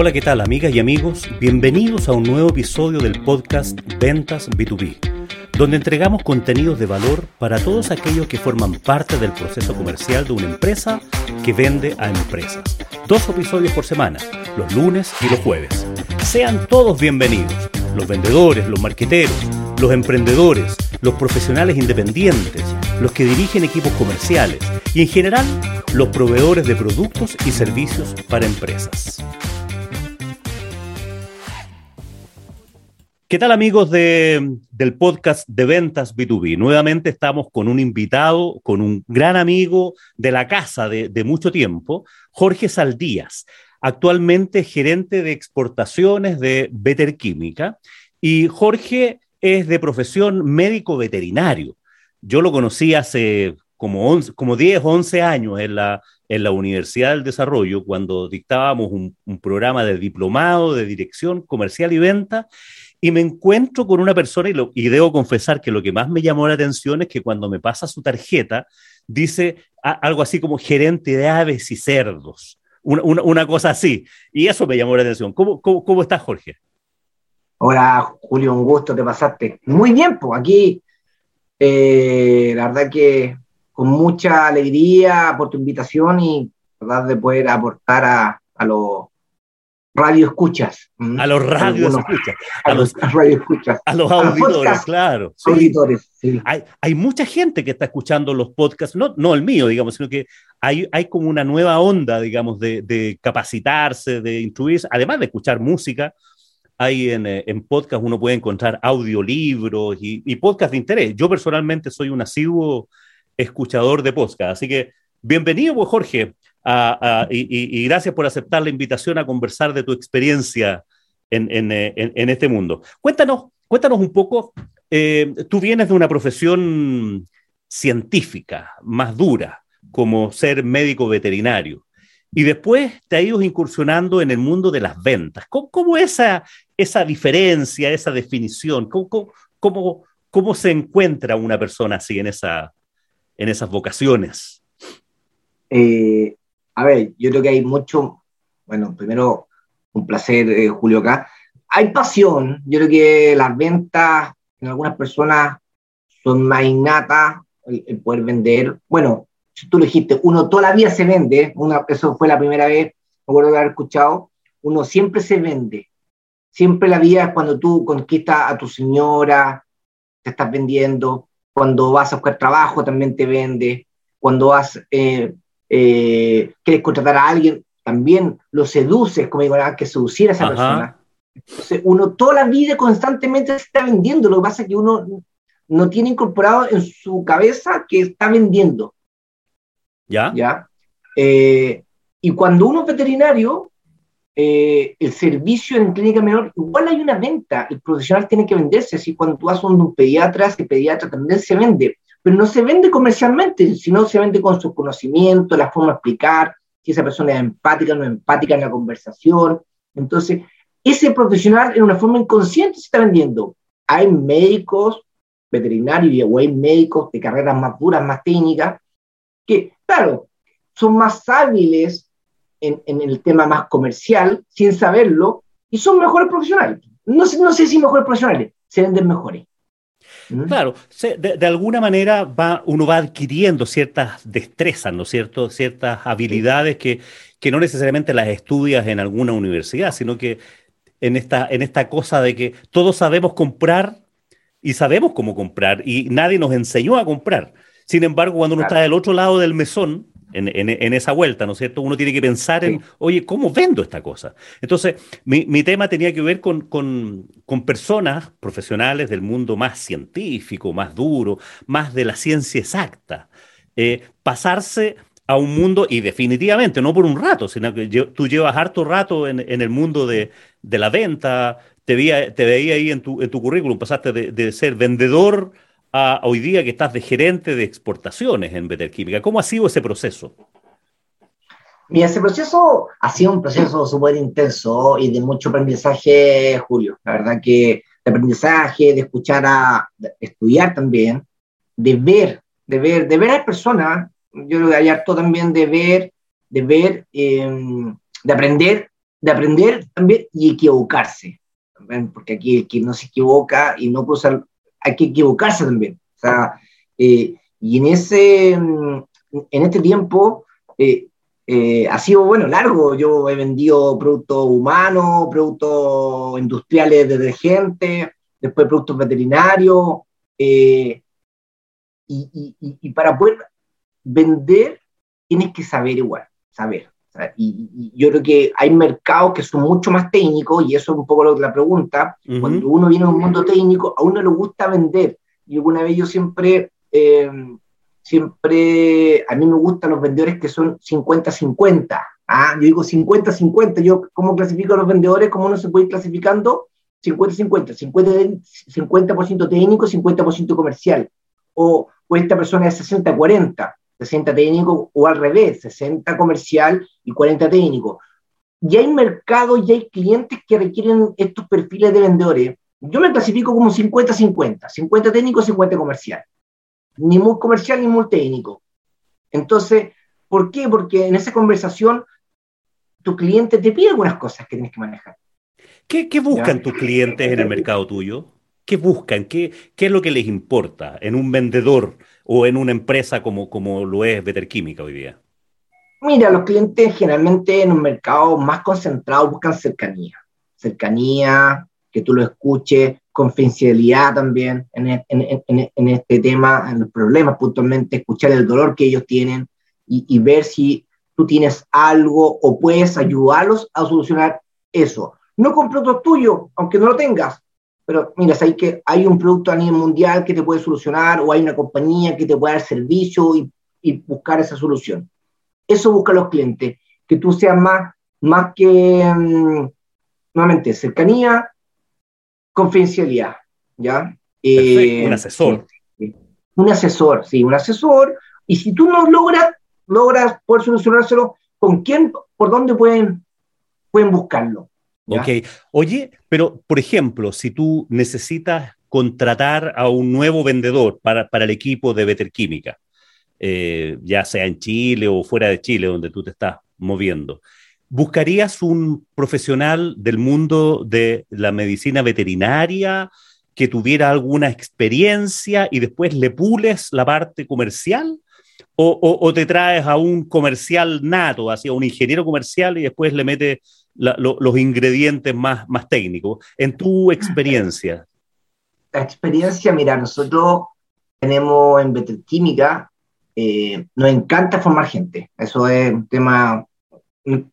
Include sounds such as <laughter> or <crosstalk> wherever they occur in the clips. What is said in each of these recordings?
Hola, ¿qué tal amigas y amigos? Bienvenidos a un nuevo episodio del podcast Ventas B2B, donde entregamos contenidos de valor para todos aquellos que forman parte del proceso comercial de una empresa que vende a empresas. Dos episodios por semana, los lunes y los jueves. Sean todos bienvenidos, los vendedores, los marqueteros, los emprendedores, los profesionales independientes, los que dirigen equipos comerciales y en general los proveedores de productos y servicios para empresas. ¿Qué tal amigos de, del podcast de ventas B2B? Nuevamente estamos con un invitado, con un gran amigo de la casa de, mucho tiempo, Jorge Saldías, actualmente gerente de exportaciones de Better Química. Y Jorge es de profesión médico veterinario. Yo lo conocí hace como, como 10, 11 años en la, en la Universidad del Desarrollo, cuando dictábamos un, programa de diplomado de dirección comercial y venta y me encuentro con una persona y, lo, y, debo confesar que lo que más me llamó la atención es que cuando me pasa su tarjeta dice algo así como gerente de aves y cerdos, una, una, una, cosa así. Y eso me llamó la atención. ¿Cómo, cómo, cómo estás, Jorge? Hola, Julio, un gusto, te pasaste. Muy bien, pues aquí, eh, la verdad que con mucha alegría por tu invitación y verdad de poder aportar a, a los radio escuchas. A los radios escuchas. A, a, los radio escuchas. A los auditores, a claro. Sí. Auditores, sí. Hay, hay, mucha gente que está escuchando los podcasts, no, no el mío, digamos, sino que hay, hay como una nueva onda, digamos, de, de capacitarse, de instruirse, además de escuchar música. Hay en, en podcast, uno puede encontrar audiolibros y, y podcast de interés. Yo personalmente soy un asiduo escuchador de podcast, así que bienvenido, pues, Jorge. Y, gracias por aceptar la invitación a conversar de tu experiencia en, en este mundo. Cuéntanos, cuéntanos un poco, eh, tú vienes de una profesión científica, más dura, como ser médico veterinario, y después te has ido incursionando en el mundo de las ventas. ¿Cómo, cómo esa, esa diferencia, esa definición, cómo, cómo, cómo, se encuentra una persona así en, esa, en esas vocaciones? Eh, a ver, yo creo que hay mucho, bueno, primero, un placer, eh, Julio, acá. Hay pasión, yo creo que las ventas en algunas personas son más innatas, el, el poder vender. Bueno, tú lo dijiste, uno toda la vida se vende, una, eso fue la primera vez, me acuerdo de haber escuchado, uno siempre se vende. Siempre la vida es cuando tú conquistas a tu señora, te estás vendiendo, cuando vas a buscar trabajo también te vende, cuando vas... Eh, eh, quieres contratar a alguien, también lo seduces, como digo, que seducir a esa Ajá. persona. Entonces, uno toda la vida constantemente se está vendiendo, lo que pasa es que uno no tiene incorporado en su cabeza que está vendiendo. ¿Ya? ¿Ya? Eh, y cuando uno es veterinario, eh, el servicio en clínica menor, igual hay una venta, el profesional tiene que venderse, así cuando tú vas a un pediatra, ese pediatra también se vende pero no se vende comercialmente, sino se vende con su conocimiento, la forma de explicar, si esa persona es empática o no empática en la conversación. Entonces, ese profesional en una forma inconsciente se está vendiendo. Hay médicos veterinarios o hay médicos de carreras más duras, más técnicas, que, claro, son más hábiles en, en el tema más comercial, sin saberlo, y son mejores profesionales. No, no sé si mejores profesionales, se venden mejores. Claro, de, de, alguna manera va, uno va adquiriendo ciertas destrezas, ¿no es cierto? Ciertas habilidades que, que no necesariamente las estudias en alguna universidad, sino que en esta, en esta cosa de que todos sabemos comprar y sabemos cómo comprar y nadie nos enseñó a comprar. Sin embargo, cuando uno claro. está del otro lado del mesón, en, en, en, esa vuelta, ¿no es cierto? Uno tiene que pensar en, oye, ¿cómo vendo esta cosa? Entonces, mi, mi tema tenía que ver con, con, con, personas profesionales del mundo más científico, más duro, más de la ciencia exacta. Eh, pasarse a un mundo, y definitivamente, no por un rato, sino que yo, tú llevas harto rato en, en el mundo de, de, la venta, te veía, te veía ahí en tu, en tu currículum, pasaste de, de ser vendedor a hoy día que estás de gerente de exportaciones en Better Química. ¿Cómo ha sido ese proceso? Mira, ese proceso ha sido un proceso súper intenso y de mucho aprendizaje, Julio. La verdad que de aprendizaje, de escuchar a de estudiar también, de ver, de ver, de ver a personas. Yo creo que hay harto también de ver, de ver, eh, de aprender de aprender también y equivocarse. Porque aquí el que no se equivoca y no usar, hay que equivocarse también. O sea, eh, y en ese, en este tiempo eh, eh, ha sido, bueno, largo. Yo he vendido productos humanos, productos industriales de gente, después productos veterinarios. y para poder vender tienes que saber igual, saber. Y, yo creo que hay mercados que son mucho más técnicos, y eso es un poco lo la pregunta. Cuando uno viene a un mundo técnico, a uno le gusta vender. Y alguna vez yo siempre, eh, siempre, a mí me gustan los vendedores que son 50-50. ¿ah? Yo digo 50-50. Yo, ¿cómo clasifico a los vendedores? ¿Cómo uno se puede ir clasificando? 50-50. 50%, técnico, 50% comercial. O, o esta persona es 60-40. 60 técnico o al revés, 60 comercial y 40 técnico. Y hay mercados y hay clientes que requieren estos perfiles de vendedores. Yo me clasifico como 50-50, 50 técnico, 50 comercial. Ni muy comercial ni muy técnico. Entonces, ¿por qué? Porque en esa conversación tu cliente te pide algunas cosas que tienes que manejar. ¿Qué, qué buscan tus clientes en el mercado tuyo? ¿Qué buscan? ¿Qué, ¿Qué es lo que les importa en un vendedor o en una empresa como, como lo es Better Química hoy día? Mira, los clientes generalmente en un mercado más concentrado buscan cercanía. Cercanía, que tú lo escuches, confidencialidad también en, en, en, en, este tema, en los problemas puntualmente, escuchar el dolor que ellos tienen y, y ver si tú tienes algo o puedes ayudarlos a solucionar eso. No con productos tuyos, aunque no lo tengas, pero mira, hay, que, hay un producto a nivel mundial que te puede solucionar o hay una compañía que te puede dar servicio y, y buscar esa solución. Eso busca los clientes, que tú seas más, más que, um, nuevamente, cercanía, confidencialidad, ¿ya? Eh, un asesor. Un asesor, sí, un asesor. Y si tú no logras, logras poder solucionárselo, ¿con quién, por dónde pueden, pueden buscarlo? Ok. Oye, pero por ejemplo, si tú necesitas contratar a un nuevo vendedor para, para el equipo de Better Química, eh, ya sea en Chile o fuera de Chile, donde tú te estás moviendo, ¿buscarías un profesional del mundo de la medicina veterinaria que tuviera alguna experiencia y después le pules la parte comercial? O, o, te traes a un comercial nato, así, a un ingeniero comercial y después le metes los ingredientes más, más técnicos. En tu experiencia. La experiencia, mira, nosotros tenemos en Betelquímica, eh, nos encanta formar gente. Eso es un tema,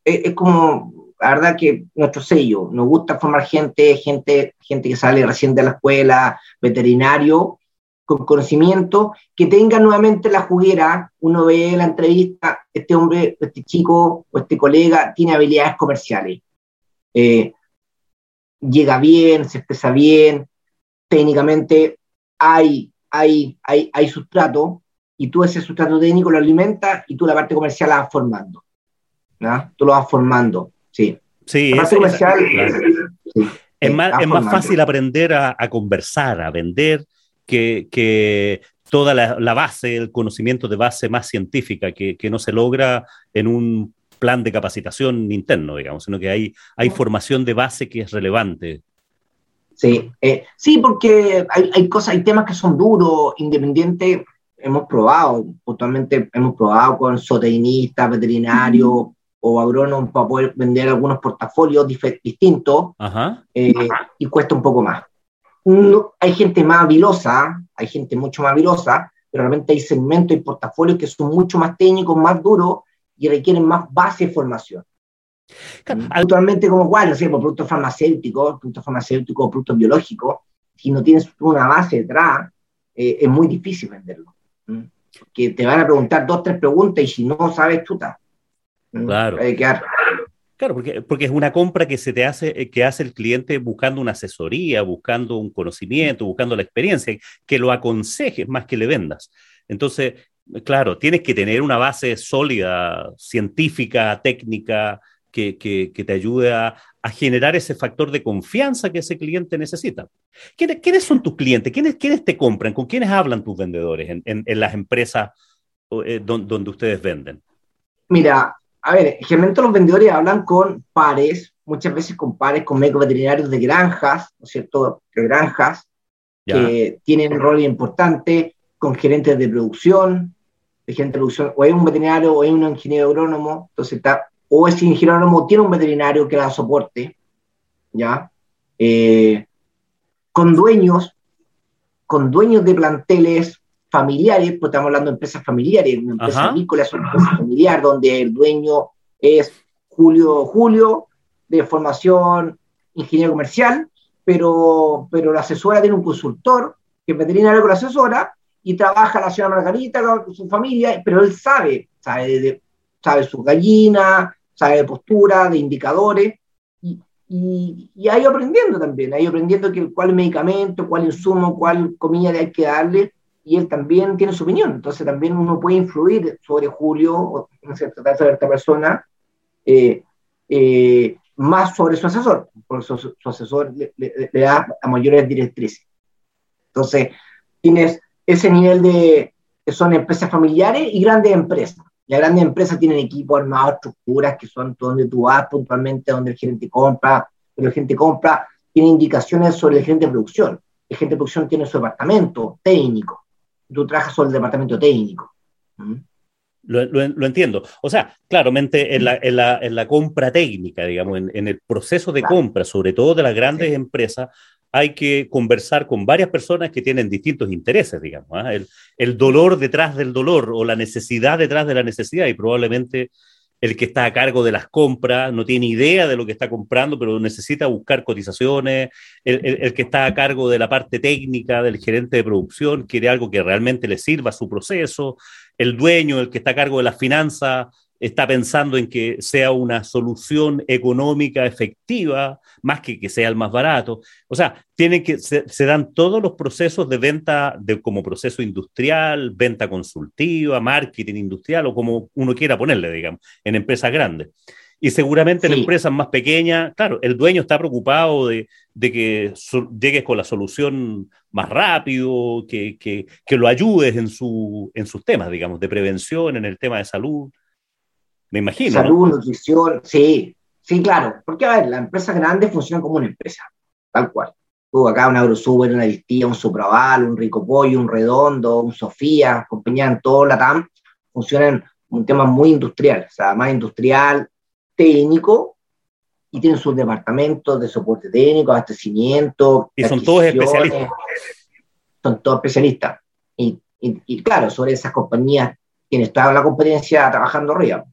es, como, la verdad que nuestro sello, nos gusta formar gente, gente, gente que sale recién de la escuela, veterinario, con conocimiento, que tenga nuevamente la juguera, uno ve la entrevista, este hombre, este chico o este colega tiene habilidades comerciales. Eh, llega bien, se expresa bien, técnicamente hay, hay, hay, hay sustrato, y tú ese sustrato técnico lo alimentas y tú la parte comercial la vas formando. ¿no? Tú lo vas formando, sí. Sí, la parte comercial, es, más, es más fácil aprender a, a conversar, a vender, que, toda la, base, el conocimiento de base más científica que, no se logra en un plan de capacitación interno, digamos, sino que hay, hay formación de base que es relevante. Sí, eh, sí, porque hay, hay, cosas, hay temas que son duros, independientes, hemos probado, puntualmente hemos probado con zootecnistas, veterinarios o agrónomos para poder vender algunos portafolios distintos eh, y cuesta un poco más hay gente más habilosa, hay gente mucho más habilosa, pero realmente hay segmentos y portafolios que son mucho más técnicos, más duros y requieren más base de formación. Actualmente, como cuál, no sé, por productos farmacéuticos, productos farmacéuticos, productos biológicos, si no tienes una base detrás, eh, es muy difícil venderlo. Que te van a preguntar dos, tres preguntas y si no sabes, chuta. Claro. Hay que quedar Claro, porque, porque es una compra que se te hace, eh, que hace el cliente buscando una asesoría, buscando un conocimiento, buscando la experiencia, que lo aconsejes más que le vendas. Entonces, claro, tienes que tener una base sólida, científica, técnica, que, que, te ayude a, generar ese factor de confianza que ese cliente necesita. ¿Quiénes, quiénes son tus clientes? ¿Quiénes, ¿Quiénes, te compran? ¿Con quiénes hablan tus vendedores en, en, las empresas eh, donde, donde ustedes venden? Mira, a ver, generalmente los vendedores hablan con pares, muchas veces con pares, con médicos veterinarios de granjas, ¿no es cierto? De granjas, que tienen un rol importante, con gerentes de producción, de gerente de producción, o hay un veterinario o hay un ingeniero agrónomo, entonces está, o ese ingeniero agrónomo tiene un veterinario que da soporte, ¿ya? Eh, con dueños, con dueños de planteles familiares, porque estamos hablando de empresas familiares, una empresa agrícola es una empresa familiar, donde el dueño es Julio Julio, de formación ingeniero comercial, pero, pero la asesora tiene un consultor, que es veterinario con la asesora, y trabaja la señora Margarita con su familia, pero él sabe, sabe, de, sabe su gallina, sabe de postura, de indicadores, y, y, y ha ido aprendiendo también, ha ido aprendiendo que, cuál medicamento, cuál insumo, cuál comida hay que darle, y él también tiene su opinión. Entonces también uno puede influir sobre Julio, o tratar de esta persona, eh, eh, más sobre su asesor, porque su, asesor le, da a mayores directrices. Entonces, tienes ese nivel de, que son empresas familiares y grandes empresas. Las grandes empresas tienen equipos armados, estructuras que son donde tú vas puntualmente, donde el gerente compra, pero el gerente compra tiene indicaciones sobre el gerente de producción. El gerente de producción tiene su departamento técnico, tú trabajas sobre el departamento técnico. ¿Mm? Lo, entiendo. O sea, claramente en la, en la, en la compra técnica, digamos, en, el proceso de compra, sobre todo de las grandes empresas, hay que conversar con varias personas que tienen distintos intereses, digamos. ¿ah? El, el, dolor detrás del dolor o la necesidad detrás de la necesidad y probablemente el que está a cargo de las compras no tiene idea de lo que está comprando, pero necesita buscar cotizaciones, el, que está a cargo de la parte técnica, del gerente de producción, quiere algo que realmente le sirva a su proceso, el dueño, el que está a cargo de las finanzas, está pensando en que sea una solución económica efectiva, más que que sea el más barato. O sea, tienen que, se, dan todos los procesos de venta de, como proceso industrial, venta consultiva, marketing industrial o como uno quiera ponerle, digamos, en empresas grandes. Y seguramente en empresas más pequeñas, claro, el dueño está preocupado de, que llegues con la solución más rápido, que, que, que lo ayudes en, su, en sus temas, digamos, de prevención, en el tema de salud. Me imagino. Salud, nutrición, sí, sí, claro. Porque, a ver, las empresas grandes funcionan como una empresa, tal cual. Tú acá un AgroSuper, una Distilla, un Supraval, un Rico Pollo, un Redondo, un Sofía, compañía en todo la TAM, funcionan un tema muy industrial, o sea, más industrial, técnico, y tienen sus departamentos de soporte técnico, abastecimiento. Y son todos especialistas. Son todos especialistas. Y, y, y, claro, sobre esas compañías, quienes toda la competencia trabajando arriba.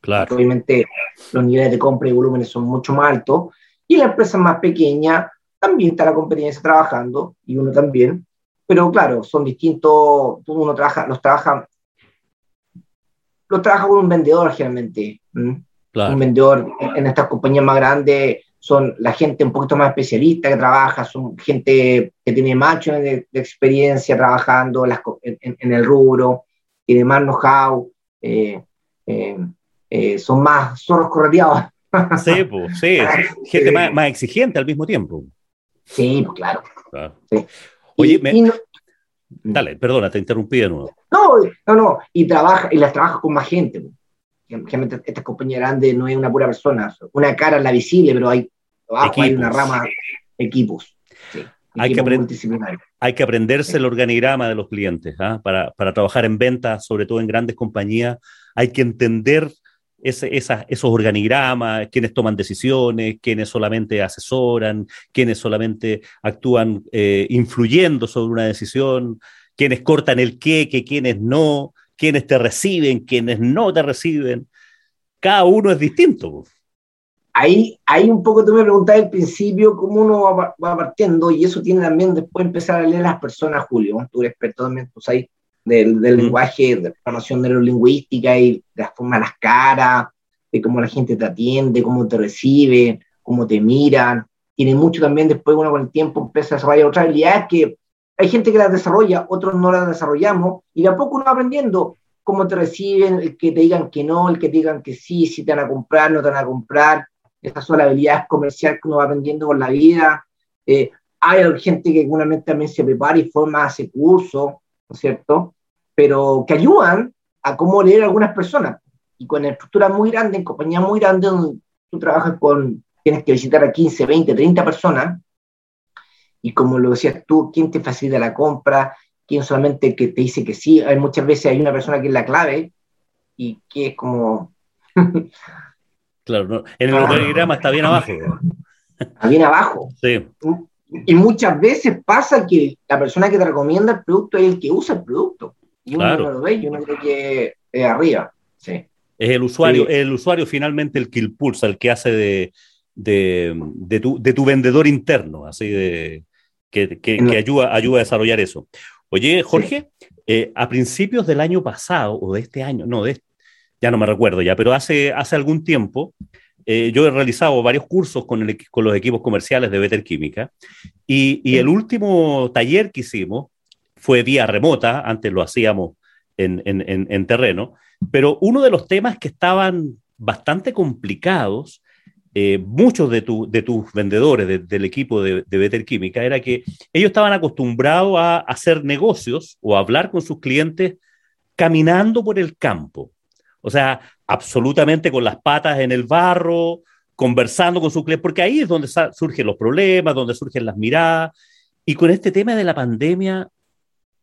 Claro. obviamente los niveles de compra y volúmenes son mucho más altos. Y la empresa más pequeña también está la competencia trabajando, y uno también. Pero claro, son distintos, uno trabaja, los trabaja, los trabaja con un vendedor generalmente. Un vendedor en estas compañías más grandes son la gente un poquito más especialista que trabaja, son gente que tiene más de, de experiencia trabajando en, en, el rubro, tiene más know-how. Eh, eh, eh, son más zorros correteados. Sí, pues, sí, <laughs> gente más, más, exigente al mismo tiempo. Sí, pues claro. Oye, me... dale, perdona, te interrumpí de nuevo. No, no, no, y, trabaja, y las trabajas con más gente. Generalmente esta compañía grande no es una pura persona, una cara es la visible, pero hay, abajo hay una rama, equipos. hay, que hay que aprenderse el organigrama de los clientes ¿ah? para, para trabajar en ventas, sobre todo en grandes compañías hay que entender ese, esos organigramas, quienes toman decisiones, quienes solamente asesoran, quienes solamente actúan eh, influyendo sobre una decisión, quienes cortan el qué, que quienes no, quienes te reciben, quienes no te reciben. Cada uno es distinto. Ahí, ahí un poco tú me preguntabas al principio cómo uno va, partiendo y eso tiene también después empezar a leer las personas, Julio. Tú eres experto también, pues ahí del, lenguaje, de la formación neurolingüística y de la forma de las caras, de cómo la gente te atiende, cómo te recibe, cómo te miran. Tiene mucho también después uno con el tiempo empieza a desarrollar otras habilidades que hay gente que las desarrolla, otros no las desarrollamos y de a poco uno va aprendiendo cómo te reciben, el que te digan que no, el que te digan que sí, si te van a comprar, no te van a comprar. Esas son las habilidades comerciales que uno va aprendiendo con la vida. Eh, hay gente que seguramente también se prepara y forma, hace cursos, cierto? Pero que ayudan a cómo leer a algunas personas. y con estructuras muy grandes, en compañías muy grandes, donde tú trabajas con, tienes que visitar a 15, 20, 30 personas, y como lo decías tú, ¿quién te facilita la compra? ¿Quién solamente que te dice que sí? Hay muchas veces hay una persona que es la clave y que es como... <laughs> claro, en el organigrama está bien abajo. Está bien abajo. Sí. Y muchas veces pasa que la persona que te recomienda el producto es el que usa el producto. Y uno no lo ve y uno cree que es arriba. Sí. Es el usuario, el usuario finalmente el que impulsa, el que hace de, de, de, tu, de tu, vendedor interno, así de que, que, que ayuda, ayuda, a desarrollar eso. Oye, Jorge, sí. eh, a principios del año pasado, o de este año, no, de, ya no me recuerdo ya, pero hace, hace algún tiempo, eh, yo he realizado varios cursos con, el, con, los equipos comerciales de Better Química y, y, el último taller que hicimos fue vía remota, antes lo hacíamos en, en, en, terreno, pero uno de los temas que estaban bastante complicados, eh, muchos de, tu, de, tus vendedores de, del equipo de, de Better Química, era que ellos estaban acostumbrados a hacer negocios o a hablar con sus clientes caminando por el campo. O sea, absolutamente con las patas en el barro, conversando con sus clientes, porque ahí es donde surgen los problemas, donde surgen las miradas. Y con este tema de la pandemia,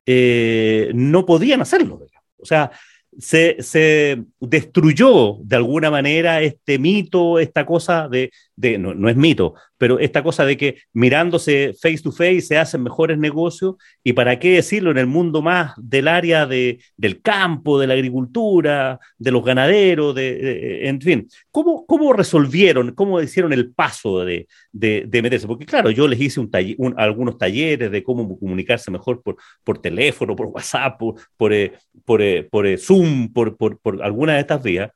eh, no podían hacerlo. O sea, se, se, destruyó de alguna manera este mito, esta cosa de, de no, no, es mito, pero esta cosa de que mirándose face to face se hacen mejores negocios y para qué decirlo en el mundo más del área de, del campo, de la agricultura, de los ganaderos, de, de en fin, ¿cómo, ¿cómo resolvieron, cómo hicieron el paso de, de, de meterse? Porque claro, yo les hice un taller, un, algunos talleres de cómo comunicarse mejor por, por teléfono, por WhatsApp, por, por, eh, por, eh, por eh, Zoom, por, por, por alguna de estas vías,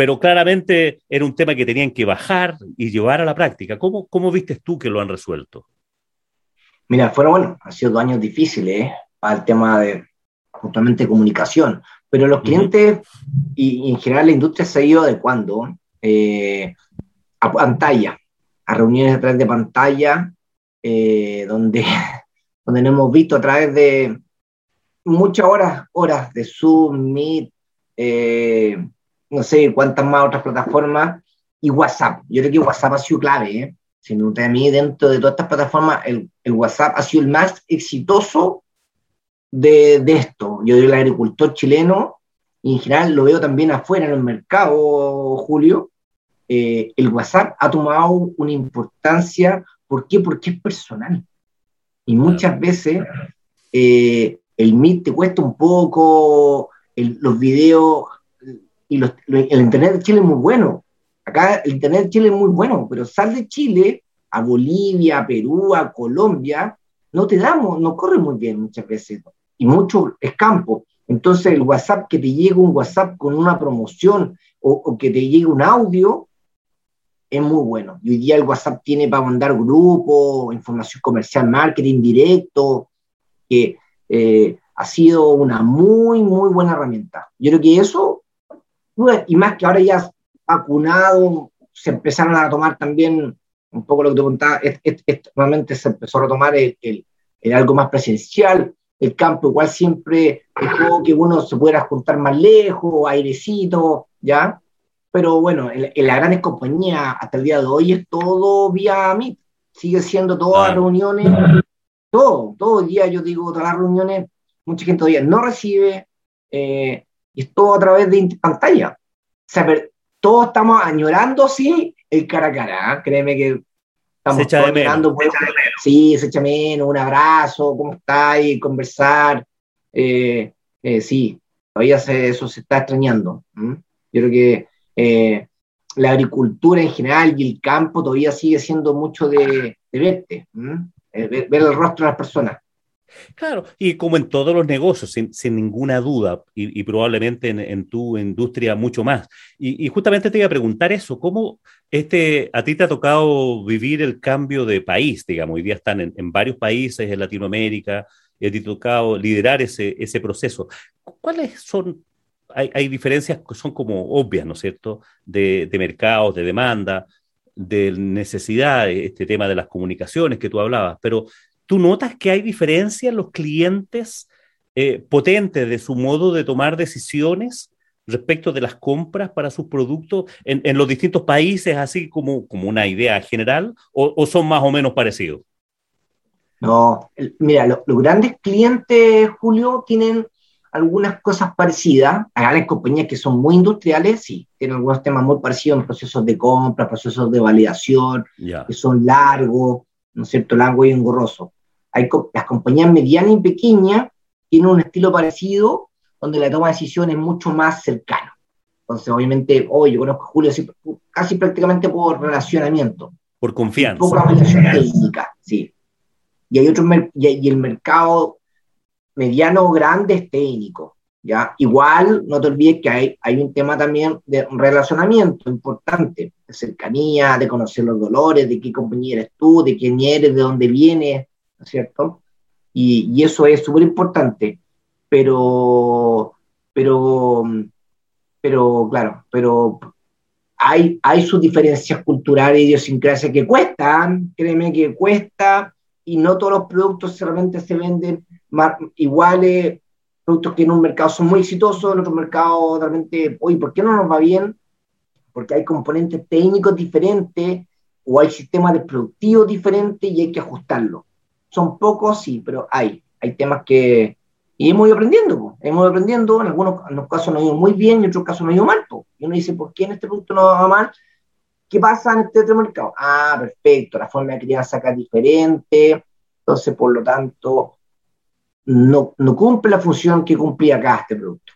pero claramente era un tema que tenían que bajar y llevar a la práctica. ¿Cómo, cómo vistes tú que lo han resuelto? Mira, fueron, bueno, han sido dos años difíciles ¿eh? para el tema de justamente comunicación, pero los clientes uh -huh. y, y, en general la industria se ha ido adecuando eh, a pantalla, a reuniones a través de pantalla, eh, donde, <laughs> donde nos hemos visto a través de muchas horas, horas de Zoom, Meet, eh, no sé cuántas más otras plataformas, y WhatsApp. Yo creo que WhatsApp ha sido clave, ¿eh? Si me a mí, dentro de todas estas plataformas, el, el, WhatsApp ha sido el más exitoso de, de esto. Yo digo el agricultor chileno, y en general lo veo también afuera en el mercado, Julio, eh, el WhatsApp ha tomado una importancia, ¿por qué? Porque es personal. Y muchas veces eh, el Meet te cuesta un poco, el, los videos y los, el Internet de Chile es muy bueno. Acá el Internet de Chile es muy bueno, pero sal de Chile a Bolivia, a Perú, a Colombia, no te damos, no corre muy bien muchas veces. Y mucho es campo. Entonces el WhatsApp, que te llegue un WhatsApp con una promoción o, o, que te llegue un audio, es muy bueno. Y hoy día el WhatsApp tiene para mandar grupos, información comercial, marketing directo, que eh, ha sido una muy, muy buena herramienta. Yo creo que eso y más que ahora ya vacunado, se empezaron a tomar también un poco lo que te contaba, es, es, es, se empezó a retomar el, el, el, algo más presencial, el campo igual siempre dejó que uno se pudiera juntar más lejos, airecito, ¿ya? Pero bueno, en, en las grandes compañías hasta el día de hoy es todo vía Meet, sigue siendo todas ah. reuniones, todo, todo el día yo digo, todas las reuniones, mucha gente todavía no recibe, eh, y todo a través de pantalla. O sea, pero todos estamos añorando, sí, el cara a cara. ¿eh? Créeme que estamos se echa de menos. Pues, sí, se echa menos, un abrazo, ¿cómo estáis? Conversar. Eh, eh, sí, todavía se, eso se está extrañando. ¿Mm? Yo creo que eh, la agricultura en general y el campo todavía sigue siendo mucho de, de verte, ver, ver el rostro de las personas. Claro, y como en todos los negocios, sin, ninguna duda, y, probablemente en, tu industria mucho más. Y, justamente te iba a preguntar eso, ¿cómo este, a ti te ha tocado vivir el cambio de país, digamos, hoy día están en, varios países en Latinoamérica, y te ha tocado liderar ese, proceso. ¿Cuáles son, hay, hay, diferencias que son como obvias, ¿no es cierto?, de, de mercados, de demanda, de necesidad, este tema de las comunicaciones que tú hablabas, pero ¿Tú notas que hay diferencia en los clientes eh, potentes de su modo de tomar decisiones respecto de las compras para sus productos en, los distintos países, así como, como una idea general, o, son más o menos parecidos? No, mira, los grandes clientes, Julio, tienen algunas cosas parecidas. Hay compañías que son muy industriales, sí, tienen algunos temas muy parecidos en procesos de compra, procesos de validación, que son largos, ¿no es cierto?, largos y engorrosos. Hay, las compañías medianas y pequeñas tienen un estilo parecido, donde la toma de decisión es mucho más cercana. Entonces, obviamente, hoy yo conozco a Julio casi prácticamente por relacionamiento. Por confianza. Poca técnica, sí. Y, hay otro, y el mercado mediano o grande es técnico. ¿ya? Igual, no te olvides que hay, hay un tema también de relacionamiento importante, de cercanía, de conocer los dolores, de qué compañía eres tú, de quién eres, de dónde vienes, ¿no es cierto? Y, y eso es súper importante. Pero, pero, pero, claro, pero hay, hay sus diferencias culturales, idiosincrasias que cuestan, créeme que cuesta, y no todos los productos realmente se venden iguales, productos que en un mercado son muy exitosos, en otro mercado realmente, oye, ¿por qué no nos va bien? Porque hay componentes técnicos diferentes o hay sistemas productivos diferentes y hay que ajustarlo. Son pocos, sí, pero hay. Hay temas que... Y hemos ido aprendiendo, hemos ido aprendiendo, en algunos en los casos nos ha ido muy bien y en otros casos nos ha ido mal. Y uno dice, ¿por qué en este producto no va mal? ¿Qué pasa en este otro mercado? Ah, perfecto, la forma de crianza acá es diferente, entonces por lo tanto no, no cumple la función que cumplía acá este producto.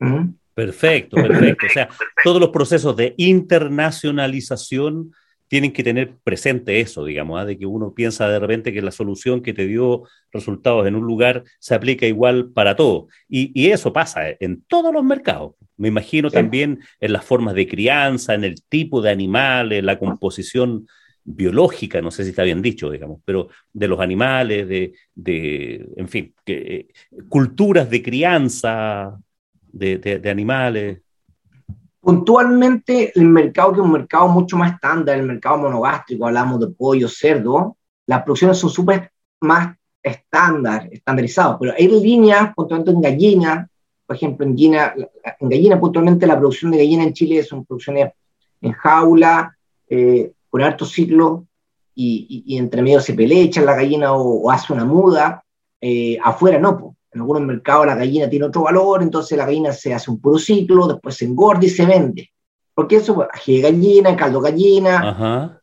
¿Mm? Perfecto, perfecto. O sea, <laughs> todos los procesos de internacionalización tienen que tener presente eso, digamos, ¿ah? de que uno piensa de repente que la solución que te dio resultados en un lugar se aplica igual para todo. Y, eso pasa en todos los mercados. Me imagino también en las formas de crianza, en el tipo de animales, la composición biológica, no sé si está bien dicho, digamos, pero de los animales, de, de en fin, que, culturas de crianza de, de, animales. Puntualmente, el mercado que es un mercado mucho más estándar, el mercado monogástrico, hablamos de pollo, cerdo, las producciones son súper más estándar, estandarizados, pero hay líneas, puntualmente en gallina, por ejemplo, en gallina, en gallina puntualmente la producción de gallina en Chile son producciones en jaula, eh, con harto ciclo y, entre medio se pelecha la gallina o, hace una muda, eh, afuera no, en algunos mercados la gallina tiene otro valor, entonces la gallina se hace un puro ciclo, después se engorda y se vende. Porque eso, pues, ají de gallina, caldo gallina.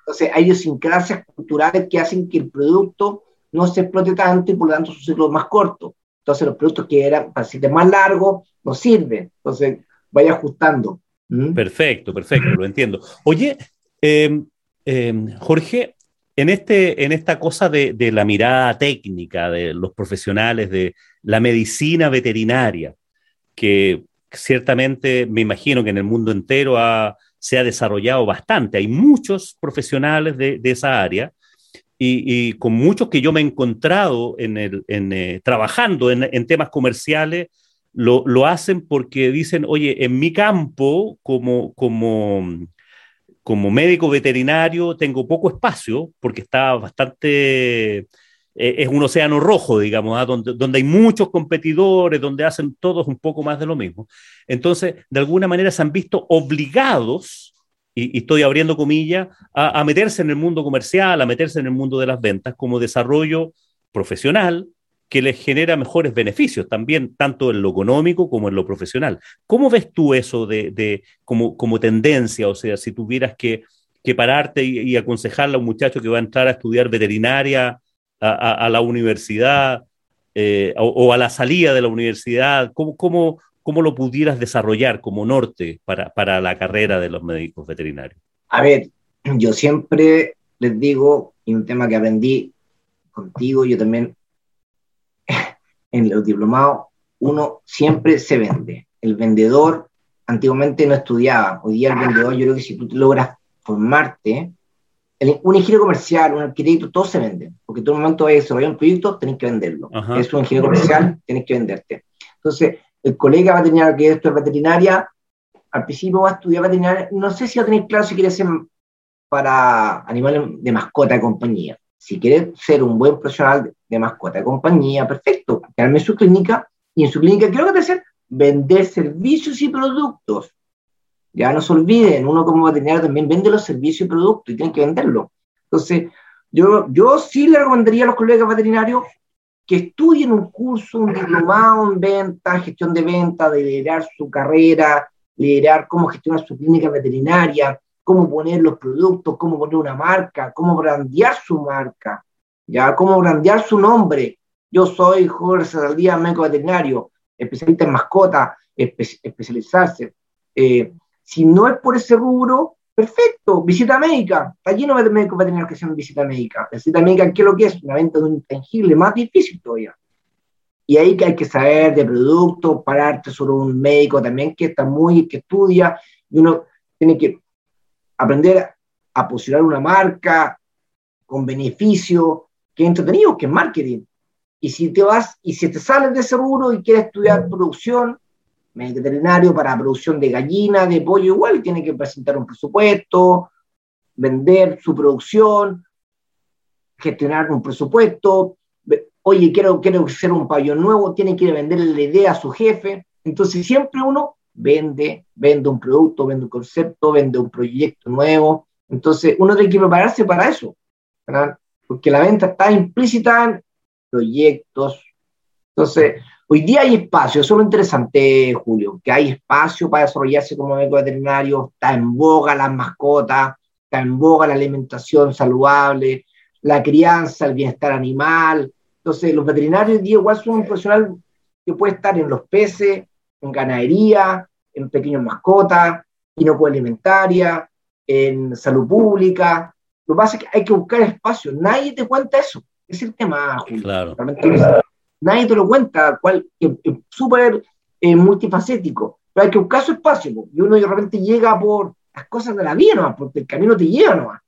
Entonces hay idiosincrasias culturales que hacen que el producto no se explote tanto y por lo tanto su ciclo es más corto. Entonces los productos que eran para más largos no sirven. Entonces vaya ajustando. ¿Mm? Perfecto, perfecto, lo entiendo. Oye, Em, em, Jorge, en, este, en esta cosa de, la mirada técnica de los profesionales de la medicina veterinaria, que ciertamente me imagino que en el mundo entero se ha desarrollado bastante. Hay muchos profesionales de, esa área y, con muchos que yo me he encontrado en el, eh, trabajando en, temas comerciales, lo, lo, hacen porque dicen, oye, en mi campo, como, como como médico veterinario tengo poco espacio porque está bastante, eh, es un océano rojo, digamos, ¿ah? donde, donde, hay muchos competidores, donde hacen todos un poco más de lo mismo. Entonces, de alguna manera se han visto obligados, y, estoy abriendo comillas, a, a meterse en el mundo comercial, a meterse en el mundo de las ventas como desarrollo profesional, que les genera mejores beneficios también, tanto en lo económico como en lo profesional. ¿Cómo ves tú eso de, como, como, tendencia? O sea, si tuvieras que, que pararte y, aconsejarle a un muchacho que va a entrar a estudiar veterinaria a, la universidad eh, o, a la salida de la universidad, ¿cómo, cómo, cómo lo pudieras desarrollar como norte para, para la carrera de los médicos veterinarios? A ver, yo siempre les digo, y un tema que aprendí contigo, yo también en los diplomados uno siempre se vende. El vendedor antiguamente no estudiaba, hoy día el vendedor yo creo que si tú logras formarte, un ingeniero comercial, un arquitecto, todos se venden, porque todo el momento de desarrollar un proyecto, tenés que venderlo. Es un ingeniero comercial, tenés que venderte. Entonces, el colega va a tener que esto es veterinaria, al principio va a estudiar veterinaria, no sé si va a tener claro si quiere ser para animales de mascota de compañía. Si quiere ser un buen profesional de mascota de compañía, perfecto, quedarme en su clínica y en su clínica, ¿qué es lo que hacer? vender servicios y productos. Ya no se olviden, uno como veterinario también vende los servicios y productos y tiene que venderlo. Entonces, yo, yo sí le recomendaría a los colegas veterinarios que estudien un curso, un diplomado en venta, gestión de venta, de liderar su carrera, liderar cómo gestionar su clínica veterinaria, cómo poner los productos, cómo poner una marca, cómo brandear su marca, ya, cómo brandear su nombre. Yo soy Jorge Saldía, médico veterinario, especialista en mascota, especializarse. Eh, si no es por ese rubro, perfecto, visita médica. Está lleno de médicos veterinarios que hacen visita médica. visita médica, ¿qué es lo que es? Una venta de un intangible, más difícil todavía. Y ahí que hay que saber de productos, pararte sobre un médico también que está muy, que estudia, y uno tiene que aprender a posicionar una marca con beneficio, que es entretenido, que es marketing. Y si te vas, y si te sales de ese rubro y quieres estudiar producción, veterinario para producción de gallina, de pollo, igual tiene que presentar un presupuesto, vender su producción, gestionar un presupuesto. Oye, quiero, quiero hacer un pabellón nuevo, tiene que vender la idea a su jefe. Entonces siempre uno vende, vende un producto, vende un concepto, vende un proyecto nuevo. Entonces uno tiene que prepararse para eso, porque la venta está implícita en proyectos. Entonces, Hoy día hay espacio, eso es lo interesante, Julio, que hay espacio para desarrollarse como médico veterinario, está en boga las mascotas, está en boga la alimentación saludable, la crianza, el bienestar animal. Entonces, los veterinarios hoy día igual son un profesional que puede estar en los peces, en ganadería, en pequeños mascotas, inocualimentaria, en salud pública. Lo que pasa es que hay que buscar espacio. Nadie te cuenta eso. Es el tema, Julio. Claro nadie te lo cuenta, cual, es súper eh, multifacético, pero hay que buscar su espacio, y uno de repente llega por las cosas de la vida nomás, porque el camino te lleva nomás.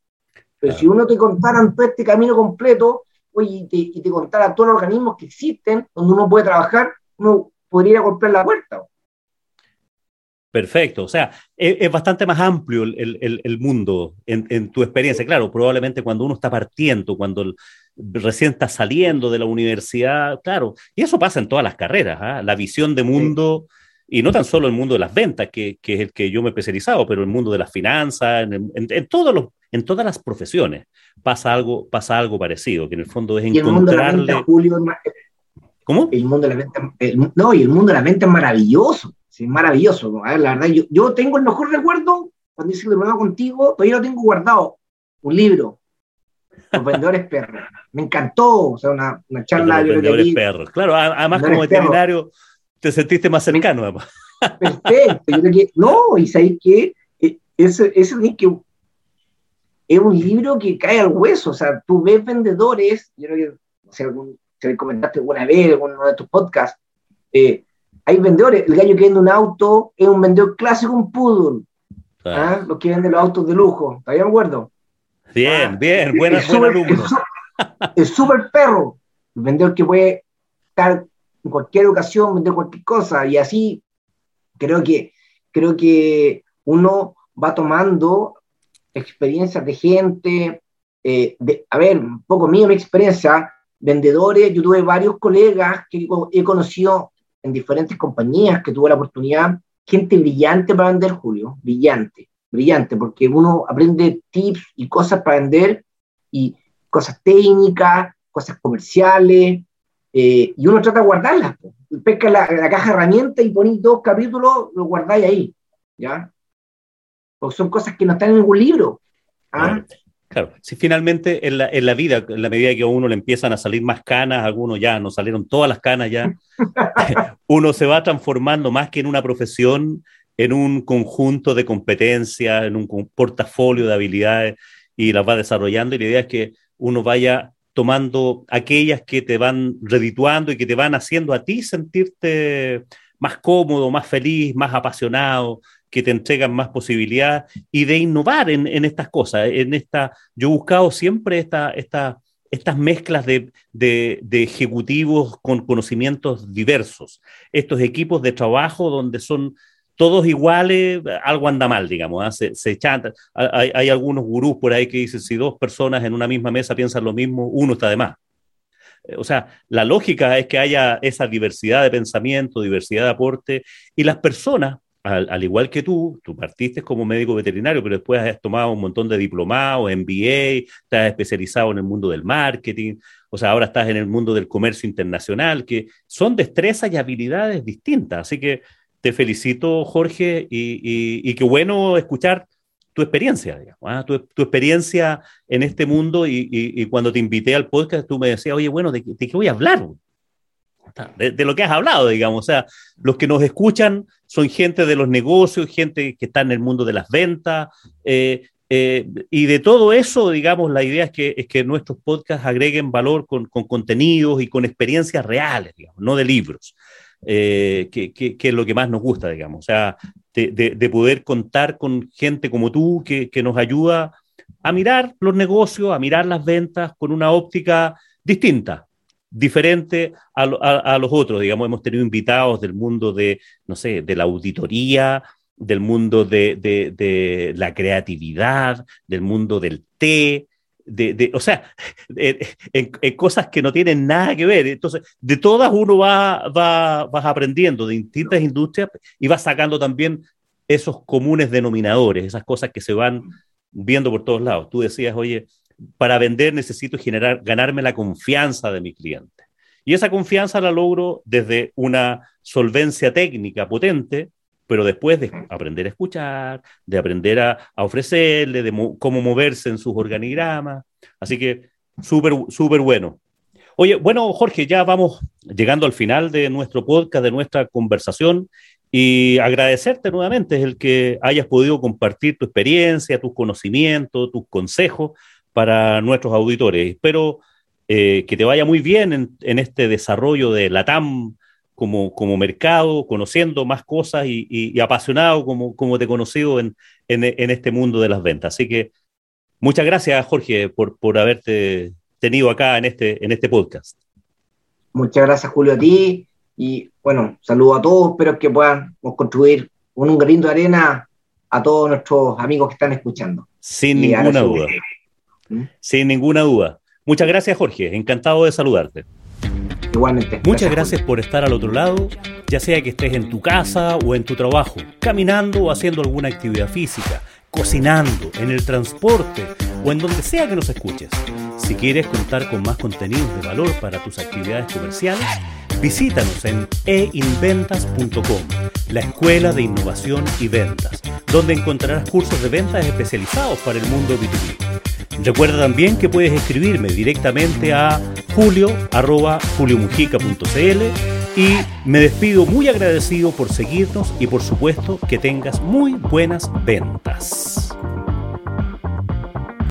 Pero si uno te contara todo este camino completo, oye, y te, contara todos los organismos que existen, donde uno puede trabajar, uno podría ir a golpear la puerta. Perfecto, o sea, es, bastante más amplio el, mundo en, en, tu experiencia. Claro, probablemente cuando uno está partiendo, cuando recién está saliendo de la universidad, claro, y eso pasa en todas las carreras, ¿ah? la visión de mundo, y no tan solo el mundo de las ventas, que, es el que yo me he especializado, pero el mundo de las finanzas, en, todos los, en todas las profesiones pasa algo, pasa algo parecido, que en el fondo es encontrarle... ¿Cómo? El mundo de la venta, no, y el mundo de la venta es maravilloso, sí, maravilloso. A ver, la verdad, yo, yo tengo el mejor recuerdo cuando hice el contigo, todavía lo tengo guardado, un libro, los vendedores perros. Me encantó, o sea, una, una charla. Los vendedores perros. Claro, además como veterinario te sentiste más cercano. Perfecto. Yo creo que, no, y sabéis que eh, ese, que es un libro que cae al hueso. O sea, tú ves vendedores, yo creo que, o sea, se le comentaste alguna vez en uno de tus podcasts, eh, hay vendedores, el gallo que vende un auto es un vendedor clásico, un poodle. ¿ah? Los que venden los autos de lujo, ¿está bien acuerdo? Bien, ah, bien, buena, buen alumno. Es súper perro, el vendedor que puede estar en cualquier ocasión, vender cualquier cosa, y así creo que, creo que uno va tomando experiencias de gente, eh, de, a ver, un poco mía mi experiencia, vendedores, yo tuve varios colegas que he conocido en diferentes compañías que tuve la oportunidad, gente brillante para vender, Julio, brillante brillante, porque uno aprende tips y cosas para vender, y cosas técnicas, cosas comerciales, eh, y uno trata de guardarlas. Pesca la, caja de herramientas y ponéis dos capítulos, lo guardáis ahí, ¿ya? Porque son cosas que no están en ningún libro. ¿ah? Claro, si finalmente en la, en la, vida, en la medida que a uno le empiezan a salir más canas, algunos ya no salieron todas las canas ya, <laughs> <laughs> uno se va transformando más que en una profesión, en un conjunto de competencias, en un portafolio de habilidades y las va desarrollando. Y la idea es que uno vaya tomando aquellas que te van redituando y que te van haciendo a ti sentirte más cómodo, más feliz, más apasionado, que te entregan más posibilidades y de innovar en, estas cosas. En esta, yo he buscado siempre esta, esta, estas mezclas de, de, ejecutivos con conocimientos diversos, estos equipos de trabajo donde son todos iguales, algo anda mal, digamos, ¿ah? se, se Hay, hay, algunos gurús por ahí que dicen, si dos personas en una misma mesa piensan lo mismo, uno está de más. o sea, la lógica es que haya esa diversidad de pensamiento, diversidad de aporte, y las personas, al, igual que tú, tú partiste como médico veterinario, pero después has tomado un montón de diplomados, MBA, estás especializado en el mundo del marketing, o sea, ahora estás en el mundo del comercio internacional, que son destrezas y habilidades distintas. Así que te felicito, Jorge, y, qué bueno escuchar tu experiencia, digamos, ¿ah? tu, experiencia en este mundo y, cuando te invité al podcast tú me decías, oye, bueno, ¿de, qué voy a hablar? De, lo que has hablado, digamos, o sea, los que nos escuchan son gente de los negocios, gente que está en el mundo de las ventas, eh, eh, y de todo eso, digamos, la idea es que, es que nuestros podcasts agreguen valor con, con contenidos y con experiencias reales, no de libros. Eh, que, que, es lo que más nos gusta, digamos. O sea, de, poder contar con gente como tú que, nos ayuda a mirar los negocios, a mirar las ventas con una óptica distinta, diferente a, los otros. Digamos, hemos tenido invitados del mundo de, no sé, de la auditoría, del mundo de, de la creatividad, del mundo del té, de, o sea, <laughs> en, cosas que no tienen nada que ver. Entonces, de todas uno va, va vas aprendiendo de distintas industrias y va sacando también esos comunes denominadores, esas cosas que se van viendo por todos lados. Tú decías, oye, para vender necesito generar, ganarme la confianza de mi cliente. Y esa confianza la logro desde una solvencia técnica potente, pero después de aprender a escuchar, de aprender a, ofrecerle, de cómo moverse en sus organigramas. Así que súper, súper bueno. Oye, bueno, Jorge, ya vamos llegando al final de nuestro podcast, de nuestra conversación, y agradecerte nuevamente el que hayas podido compartir tu experiencia, tus conocimientos, tus consejos para nuestros auditores. Espero eh, que te vaya muy bien en, en este desarrollo de la TAM como, como mercado, conociendo más cosas y, apasionado como, como te he conocido en, en, este mundo de las ventas. Así que muchas gracias, Jorge, por, por haberte tenido acá en este, en este podcast. Muchas gracias, Julio, a ti. Y bueno, saludo a todos. Espero que puedan construir un granito de arena a todos nuestros amigos que están escuchando. Sin ninguna duda. ¿Mm? Sin ninguna duda. Muchas gracias, Jorge. Encantado de saludarte. Igualmente. Muchas gracias por estar al otro lado, ya sea que estés en tu casa o en tu trabajo, caminando o haciendo alguna actividad física, cocinando, en el transporte o en donde sea que nos escuches. Si quieres contar con más contenidos de valor para tus actividades comerciales, visítanos en einventas.com, la escuela de innovación y ventas, donde encontrarás cursos de ventas especializados para el mundo B2B. Recuerda también que puedes escribirme directamente a julio.juliomujica.cl y me despido muy agradecido por seguirnos y por supuesto que tengas muy buenas ventas.